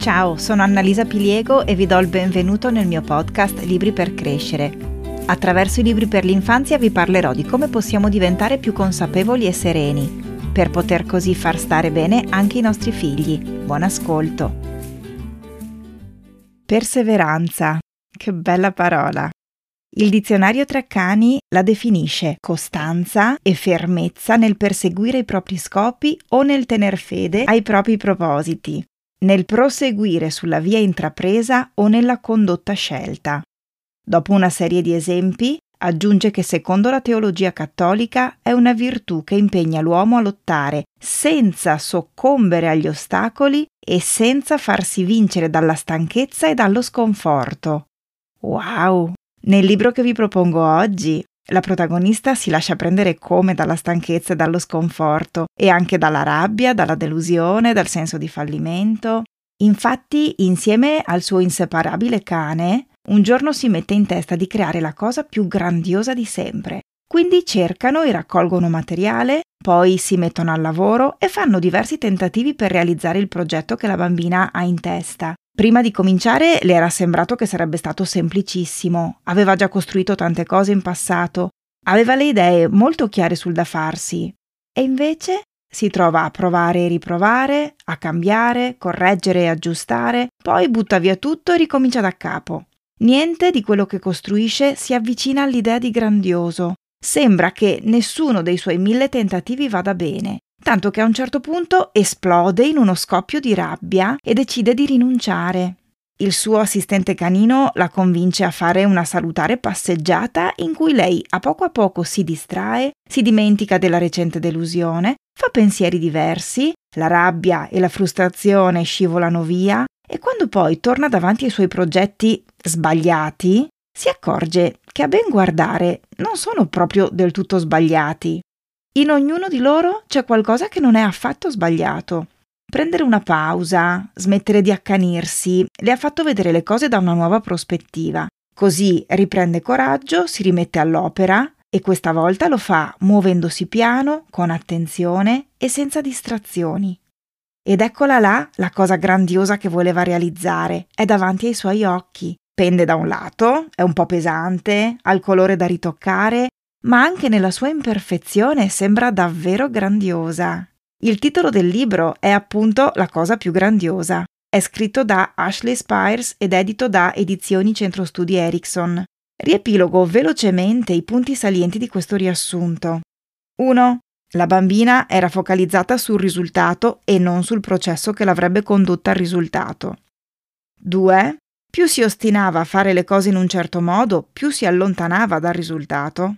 Ciao, sono Annalisa Piliego e vi do il benvenuto nel mio podcast Libri per crescere. Attraverso i libri per l'infanzia vi parlerò di come possiamo diventare più consapevoli e sereni, per poter così far stare bene anche i nostri figli. Buon ascolto. Perseveranza. Che bella parola. Il dizionario Treccani la definisce costanza e fermezza nel perseguire i propri scopi o nel tener fede ai propri propositi, nel proseguire sulla via intrapresa o nella condotta scelta. Dopo una serie di esempi, aggiunge che secondo la teologia cattolica è una virtù che impegna l'uomo a lottare senza soccombere agli ostacoli e senza farsi vincere dalla stanchezza e dallo sconforto. Wow! Nel libro che vi propongo oggi, la protagonista si lascia prendere come dalla stanchezza e dallo sconforto e anche dalla rabbia, dalla delusione, dal senso di fallimento. Infatti, insieme al suo inseparabile cane, un giorno si mette in testa di creare la cosa più grandiosa di sempre. Quindi cercano e raccolgono materiale, poi si mettono al lavoro e fanno diversi tentativi per realizzare il progetto che la bambina ha in testa. Prima di cominciare le era sembrato che sarebbe stato semplicissimo, aveva già costruito tante cose in passato, aveva le idee molto chiare sul da farsi. E invece si trova a provare e riprovare, a cambiare, correggere e aggiustare, poi butta via tutto e ricomincia da capo. Niente di quello che costruisce si avvicina all'idea di grandioso. Sembra che nessuno dei suoi mille tentativi vada bene tanto che a un certo punto esplode in uno scoppio di rabbia e decide di rinunciare. Il suo assistente canino la convince a fare una salutare passeggiata in cui lei a poco a poco si distrae, si dimentica della recente delusione, fa pensieri diversi, la rabbia e la frustrazione scivolano via e quando poi torna davanti ai suoi progetti sbagliati, si accorge che a ben guardare non sono proprio del tutto sbagliati. In ognuno di loro c'è qualcosa che non è affatto sbagliato. Prendere una pausa, smettere di accanirsi, le ha fatto vedere le cose da una nuova prospettiva. Così riprende coraggio, si rimette all'opera e questa volta lo fa muovendosi piano, con attenzione e senza distrazioni. Ed eccola là la cosa grandiosa che voleva realizzare, è davanti ai suoi occhi. Pende da un lato, è un po' pesante, ha il colore da ritoccare ma anche nella sua imperfezione sembra davvero grandiosa. Il titolo del libro è appunto La cosa più grandiosa. È scritto da Ashley Spires ed edito da Edizioni Centro Studi Ericsson. Riepilogo velocemente i punti salienti di questo riassunto. 1. La bambina era focalizzata sul risultato e non sul processo che l'avrebbe condotta al risultato. 2. Più si ostinava a fare le cose in un certo modo, più si allontanava dal risultato.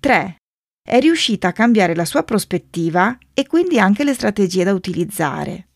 3. È riuscita a cambiare la sua prospettiva e quindi anche le strategie da utilizzare.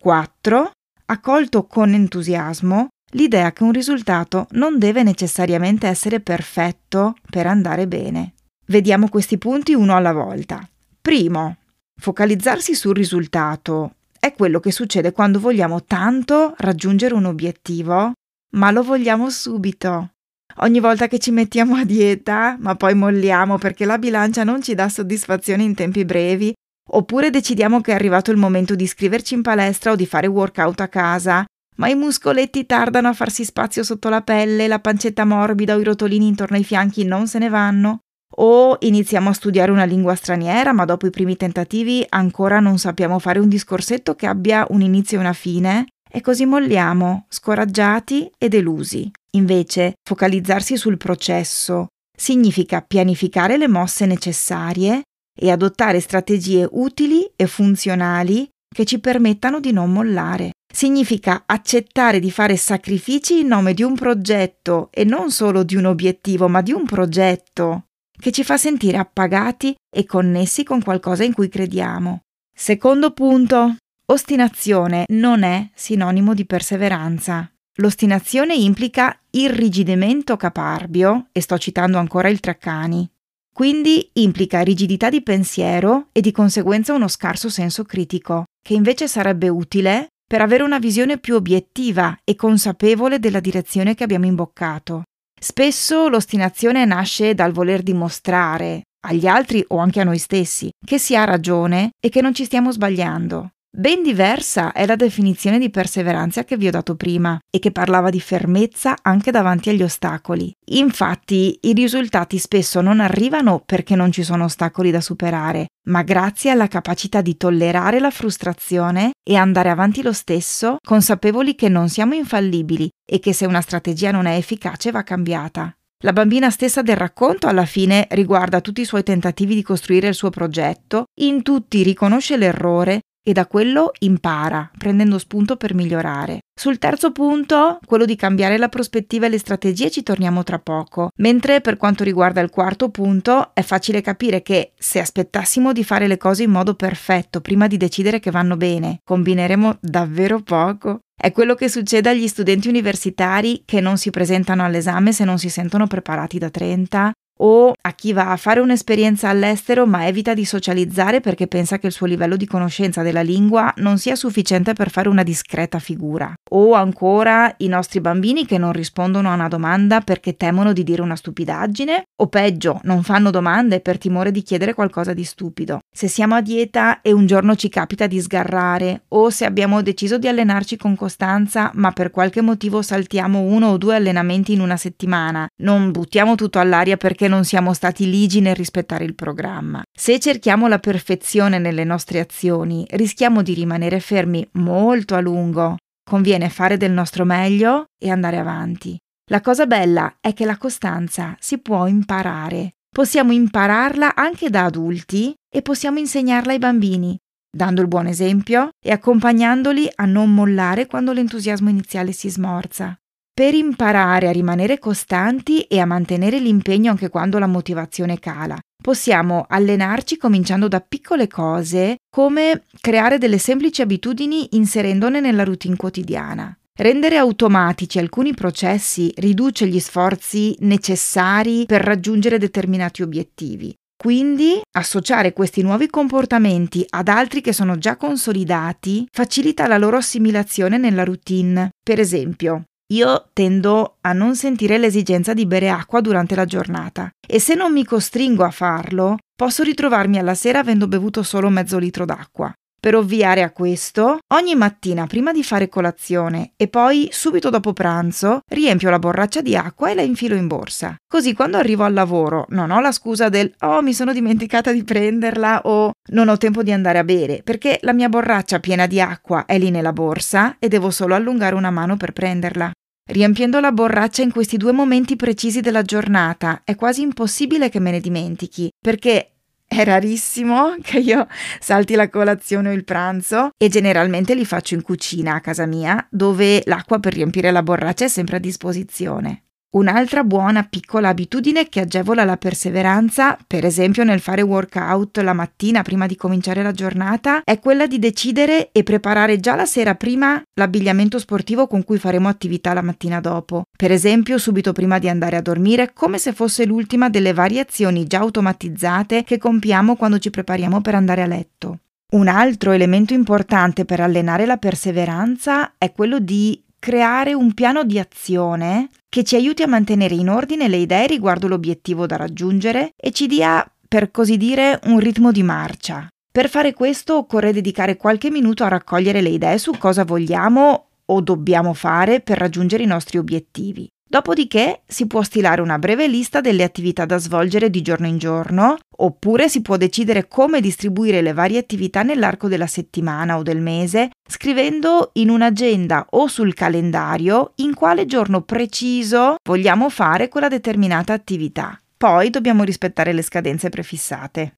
4. Ha colto con entusiasmo l'idea che un risultato non deve necessariamente essere perfetto per andare bene. Vediamo questi punti uno alla volta. Primo, focalizzarsi sul risultato è quello che succede quando vogliamo tanto raggiungere un obiettivo, ma lo vogliamo subito ogni volta che ci mettiamo a dieta, ma poi molliamo perché la bilancia non ci dà soddisfazione in tempi brevi, oppure decidiamo che è arrivato il momento di iscriverci in palestra o di fare workout a casa, ma i muscoletti tardano a farsi spazio sotto la pelle, la pancetta morbida o i rotolini intorno ai fianchi non se ne vanno. O iniziamo a studiare una lingua straniera, ma dopo i primi tentativi ancora non sappiamo fare un discorsetto che abbia un inizio e una fine, e così molliamo, scoraggiati e delusi. Invece, focalizzarsi sul processo significa pianificare le mosse necessarie e adottare strategie utili e funzionali che ci permettano di non mollare. Significa accettare di fare sacrifici in nome di un progetto e non solo di un obiettivo, ma di un progetto che ci fa sentire appagati e connessi con qualcosa in cui crediamo. Secondo punto, ostinazione non è sinonimo di perseveranza. L'ostinazione implica irrigidimento caparbio, e sto citando ancora il Traccani. Quindi implica rigidità di pensiero e di conseguenza uno scarso senso critico, che invece sarebbe utile per avere una visione più obiettiva e consapevole della direzione che abbiamo imboccato. Spesso l'ostinazione nasce dal voler dimostrare agli altri o anche a noi stessi che si ha ragione e che non ci stiamo sbagliando. Ben diversa è la definizione di perseveranza che vi ho dato prima e che parlava di fermezza anche davanti agli ostacoli. Infatti i risultati spesso non arrivano perché non ci sono ostacoli da superare, ma grazie alla capacità di tollerare la frustrazione e andare avanti lo stesso, consapevoli che non siamo infallibili e che se una strategia non è efficace va cambiata. La bambina stessa del racconto alla fine riguarda tutti i suoi tentativi di costruire il suo progetto, in tutti riconosce l'errore e da quello impara, prendendo spunto per migliorare. Sul terzo punto, quello di cambiare la prospettiva e le strategie, ci torniamo tra poco, mentre per quanto riguarda il quarto punto è facile capire che se aspettassimo di fare le cose in modo perfetto prima di decidere che vanno bene, combineremo davvero poco. È quello che succede agli studenti universitari che non si presentano all'esame se non si sentono preparati da 30 o a chi va a fare un'esperienza all'estero ma evita di socializzare perché pensa che il suo livello di conoscenza della lingua non sia sufficiente per fare una discreta figura, o ancora i nostri bambini che non rispondono a una domanda perché temono di dire una stupidaggine, o peggio, non fanno domande per timore di chiedere qualcosa di stupido. Se siamo a dieta e un giorno ci capita di sgarrare, o se abbiamo deciso di allenarci con costanza ma per qualche motivo saltiamo uno o due allenamenti in una settimana, non buttiamo tutto all'aria perché non siamo stati ligi nel rispettare il programma. Se cerchiamo la perfezione nelle nostre azioni, rischiamo di rimanere fermi molto a lungo. Conviene fare del nostro meglio e andare avanti. La cosa bella è che la costanza si può imparare. Possiamo impararla anche da adulti e possiamo insegnarla ai bambini, dando il buon esempio e accompagnandoli a non mollare quando l'entusiasmo iniziale si smorza per imparare a rimanere costanti e a mantenere l'impegno anche quando la motivazione cala. Possiamo allenarci cominciando da piccole cose, come creare delle semplici abitudini inserendone nella routine quotidiana. Rendere automatici alcuni processi riduce gli sforzi necessari per raggiungere determinati obiettivi. Quindi associare questi nuovi comportamenti ad altri che sono già consolidati facilita la loro assimilazione nella routine. Per esempio, io tendo a non sentire l'esigenza di bere acqua durante la giornata e se non mi costringo a farlo, posso ritrovarmi alla sera avendo bevuto solo mezzo litro d'acqua. Per ovviare a questo, ogni mattina prima di fare colazione e poi subito dopo pranzo riempio la borraccia di acqua e la infilo in borsa. Così quando arrivo al lavoro non ho la scusa del oh mi sono dimenticata di prenderla o non ho tempo di andare a bere, perché la mia borraccia piena di acqua è lì nella borsa e devo solo allungare una mano per prenderla. Riempiendo la borraccia in questi due momenti precisi della giornata è quasi impossibile che me ne dimentichi, perché è rarissimo che io salti la colazione o il pranzo e generalmente li faccio in cucina a casa mia, dove l'acqua per riempire la borraccia è sempre a disposizione. Un'altra buona piccola abitudine che agevola la perseveranza, per esempio nel fare workout la mattina prima di cominciare la giornata, è quella di decidere e preparare già la sera prima l'abbigliamento sportivo con cui faremo attività la mattina dopo. Per esempio, subito prima di andare a dormire, come se fosse l'ultima delle variazioni già automatizzate che compiamo quando ci prepariamo per andare a letto. Un altro elemento importante per allenare la perseveranza è quello di creare un piano di azione che ci aiuti a mantenere in ordine le idee riguardo l'obiettivo da raggiungere e ci dia, per così dire, un ritmo di marcia. Per fare questo occorre dedicare qualche minuto a raccogliere le idee su cosa vogliamo o dobbiamo fare per raggiungere i nostri obiettivi. Dopodiché si può stilare una breve lista delle attività da svolgere di giorno in giorno, oppure si può decidere come distribuire le varie attività nell'arco della settimana o del mese, scrivendo in un'agenda o sul calendario in quale giorno preciso vogliamo fare quella determinata attività. Poi dobbiamo rispettare le scadenze prefissate.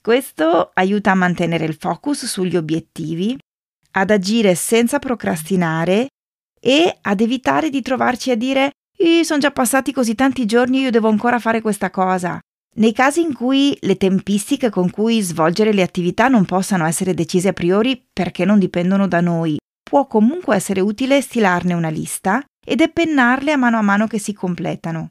Questo aiuta a mantenere il focus sugli obiettivi, ad agire senza procrastinare e ad evitare di trovarci a dire sono già passati così tanti giorni, io devo ancora fare questa cosa. Nei casi in cui le tempistiche con cui svolgere le attività non possano essere decise a priori perché non dipendono da noi, può comunque essere utile stilarne una lista ed appennarle a mano a mano che si completano.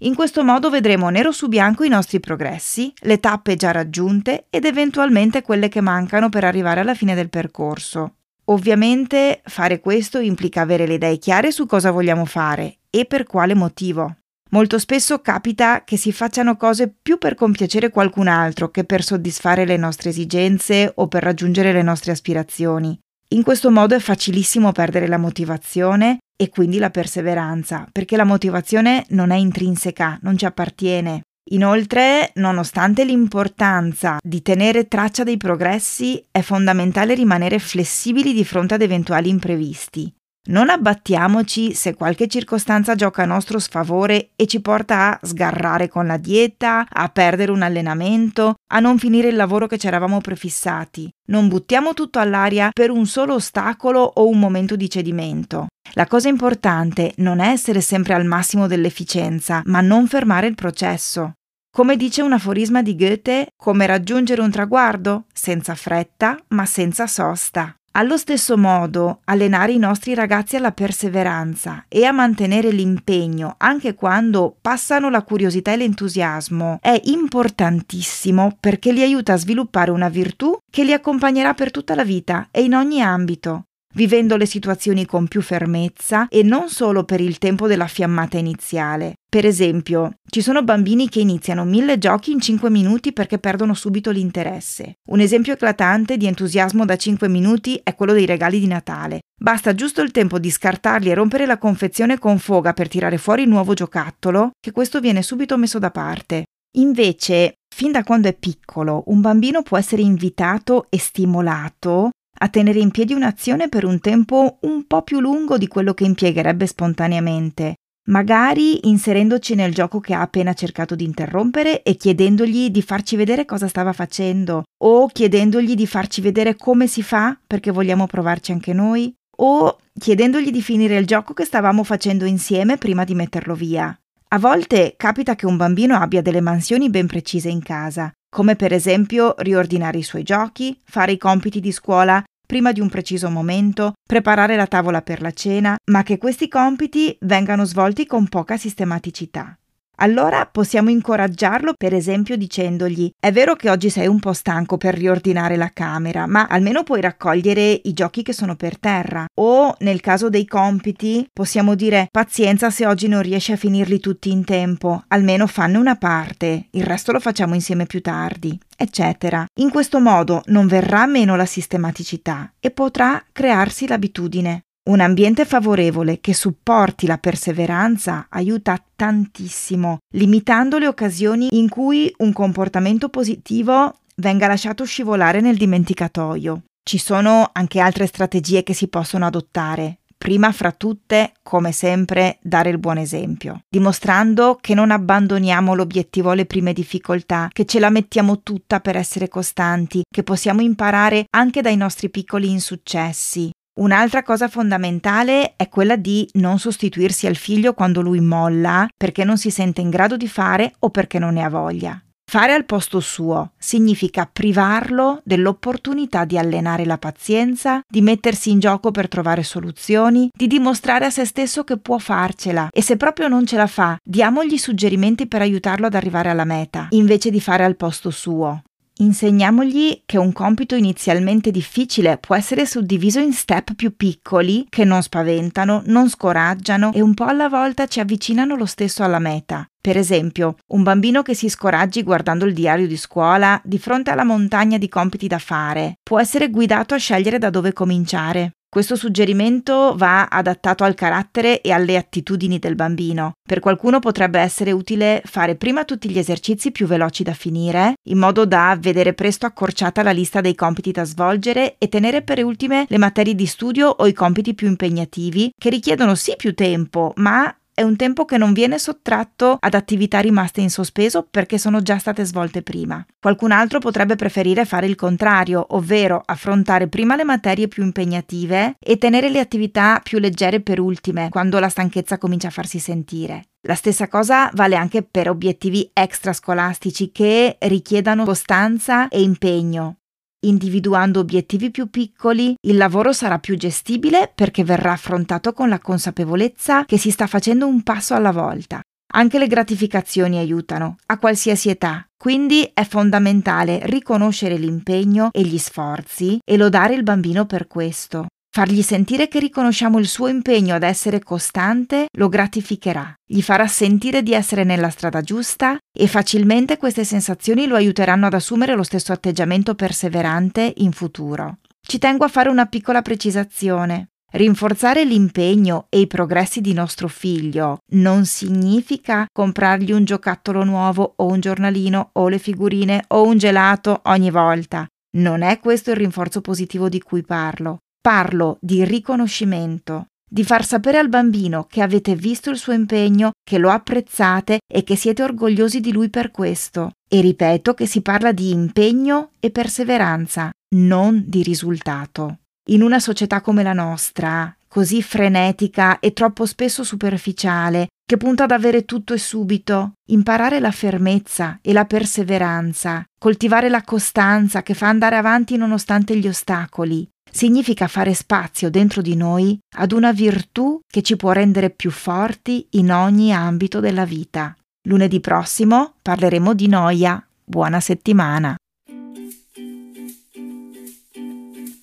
In questo modo vedremo nero su bianco i nostri progressi, le tappe già raggiunte ed eventualmente quelle che mancano per arrivare alla fine del percorso. Ovviamente fare questo implica avere le idee chiare su cosa vogliamo fare e per quale motivo. Molto spesso capita che si facciano cose più per compiacere qualcun altro che per soddisfare le nostre esigenze o per raggiungere le nostre aspirazioni. In questo modo è facilissimo perdere la motivazione e quindi la perseveranza, perché la motivazione non è intrinseca, non ci appartiene. Inoltre, nonostante l'importanza di tenere traccia dei progressi, è fondamentale rimanere flessibili di fronte ad eventuali imprevisti. Non abbattiamoci se qualche circostanza gioca a nostro sfavore e ci porta a sgarrare con la dieta, a perdere un allenamento, a non finire il lavoro che ci eravamo prefissati. Non buttiamo tutto all'aria per un solo ostacolo o un momento di cedimento. La cosa importante non è essere sempre al massimo dell'efficienza, ma non fermare il processo. Come dice un aforisma di Goethe, come raggiungere un traguardo? Senza fretta, ma senza sosta. Allo stesso modo, allenare i nostri ragazzi alla perseveranza e a mantenere l'impegno anche quando passano la curiosità e l'entusiasmo è importantissimo perché li aiuta a sviluppare una virtù che li accompagnerà per tutta la vita e in ogni ambito vivendo le situazioni con più fermezza e non solo per il tempo della fiammata iniziale. Per esempio, ci sono bambini che iniziano mille giochi in 5 minuti perché perdono subito l'interesse. Un esempio eclatante di entusiasmo da 5 minuti è quello dei regali di Natale. Basta giusto il tempo di scartarli e rompere la confezione con foga per tirare fuori il nuovo giocattolo, che questo viene subito messo da parte. Invece, fin da quando è piccolo, un bambino può essere invitato e stimolato a tenere in piedi un'azione per un tempo un po' più lungo di quello che impiegherebbe spontaneamente, magari inserendoci nel gioco che ha appena cercato di interrompere e chiedendogli di farci vedere cosa stava facendo, o chiedendogli di farci vedere come si fa perché vogliamo provarci anche noi, o chiedendogli di finire il gioco che stavamo facendo insieme prima di metterlo via. A volte capita che un bambino abbia delle mansioni ben precise in casa, come per esempio riordinare i suoi giochi, fare i compiti di scuola prima di un preciso momento, preparare la tavola per la cena, ma che questi compiti vengano svolti con poca sistematicità. Allora possiamo incoraggiarlo per esempio dicendogli è vero che oggi sei un po' stanco per riordinare la camera, ma almeno puoi raccogliere i giochi che sono per terra. O nel caso dei compiti possiamo dire pazienza se oggi non riesci a finirli tutti in tempo, almeno fanne una parte, il resto lo facciamo insieme più tardi, eccetera. In questo modo non verrà meno la sistematicità e potrà crearsi l'abitudine. Un ambiente favorevole che supporti la perseveranza aiuta tantissimo, limitando le occasioni in cui un comportamento positivo venga lasciato scivolare nel dimenticatoio. Ci sono anche altre strategie che si possono adottare. Prima fra tutte, come sempre, dare il buon esempio, dimostrando che non abbandoniamo l'obiettivo alle prime difficoltà, che ce la mettiamo tutta per essere costanti, che possiamo imparare anche dai nostri piccoli insuccessi, Un'altra cosa fondamentale è quella di non sostituirsi al figlio quando lui molla perché non si sente in grado di fare o perché non ne ha voglia. Fare al posto suo significa privarlo dell'opportunità di allenare la pazienza, di mettersi in gioco per trovare soluzioni, di dimostrare a se stesso che può farcela e se proprio non ce la fa, diamogli suggerimenti per aiutarlo ad arrivare alla meta, invece di fare al posto suo. Insegniamogli che un compito inizialmente difficile può essere suddiviso in step più piccoli che non spaventano, non scoraggiano e un po' alla volta ci avvicinano lo stesso alla meta. Per esempio, un bambino che si scoraggi guardando il diario di scuola di fronte alla montagna di compiti da fare può essere guidato a scegliere da dove cominciare. Questo suggerimento va adattato al carattere e alle attitudini del bambino. Per qualcuno potrebbe essere utile fare prima tutti gli esercizi più veloci da finire, in modo da vedere presto accorciata la lista dei compiti da svolgere e tenere per ultime le materie di studio o i compiti più impegnativi, che richiedono sì più tempo, ma è un tempo che non viene sottratto ad attività rimaste in sospeso perché sono già state svolte prima. Qualcun altro potrebbe preferire fare il contrario, ovvero affrontare prima le materie più impegnative e tenere le attività più leggere per ultime, quando la stanchezza comincia a farsi sentire. La stessa cosa vale anche per obiettivi extrascolastici che richiedano costanza e impegno. Individuando obiettivi più piccoli, il lavoro sarà più gestibile perché verrà affrontato con la consapevolezza che si sta facendo un passo alla volta. Anche le gratificazioni aiutano, a qualsiasi età, quindi è fondamentale riconoscere l'impegno e gli sforzi e lodare il bambino per questo. Fargli sentire che riconosciamo il suo impegno ad essere costante lo gratificherà, gli farà sentire di essere nella strada giusta e facilmente queste sensazioni lo aiuteranno ad assumere lo stesso atteggiamento perseverante in futuro. Ci tengo a fare una piccola precisazione. Rinforzare l'impegno e i progressi di nostro figlio non significa comprargli un giocattolo nuovo o un giornalino o le figurine o un gelato ogni volta. Non è questo il rinforzo positivo di cui parlo. Parlo di riconoscimento, di far sapere al bambino che avete visto il suo impegno, che lo apprezzate e che siete orgogliosi di lui per questo. E ripeto che si parla di impegno e perseveranza, non di risultato. In una società come la nostra, così frenetica e troppo spesso superficiale, che punta ad avere tutto e subito, imparare la fermezza e la perseveranza, coltivare la costanza che fa andare avanti nonostante gli ostacoli, significa fare spazio dentro di noi ad una virtù che ci può rendere più forti in ogni ambito della vita. Lunedì prossimo parleremo di noia. Buona settimana!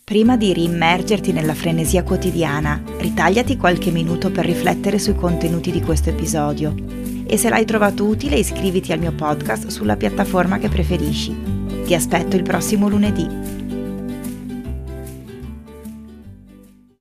Prima di riimmergerti nella frenesia quotidiana, ritagliati qualche minuto per riflettere sui contenuti di questo episodio e se l'hai trovato utile iscriviti al mio podcast sulla piattaforma che preferisci. Ti aspetto il prossimo lunedì.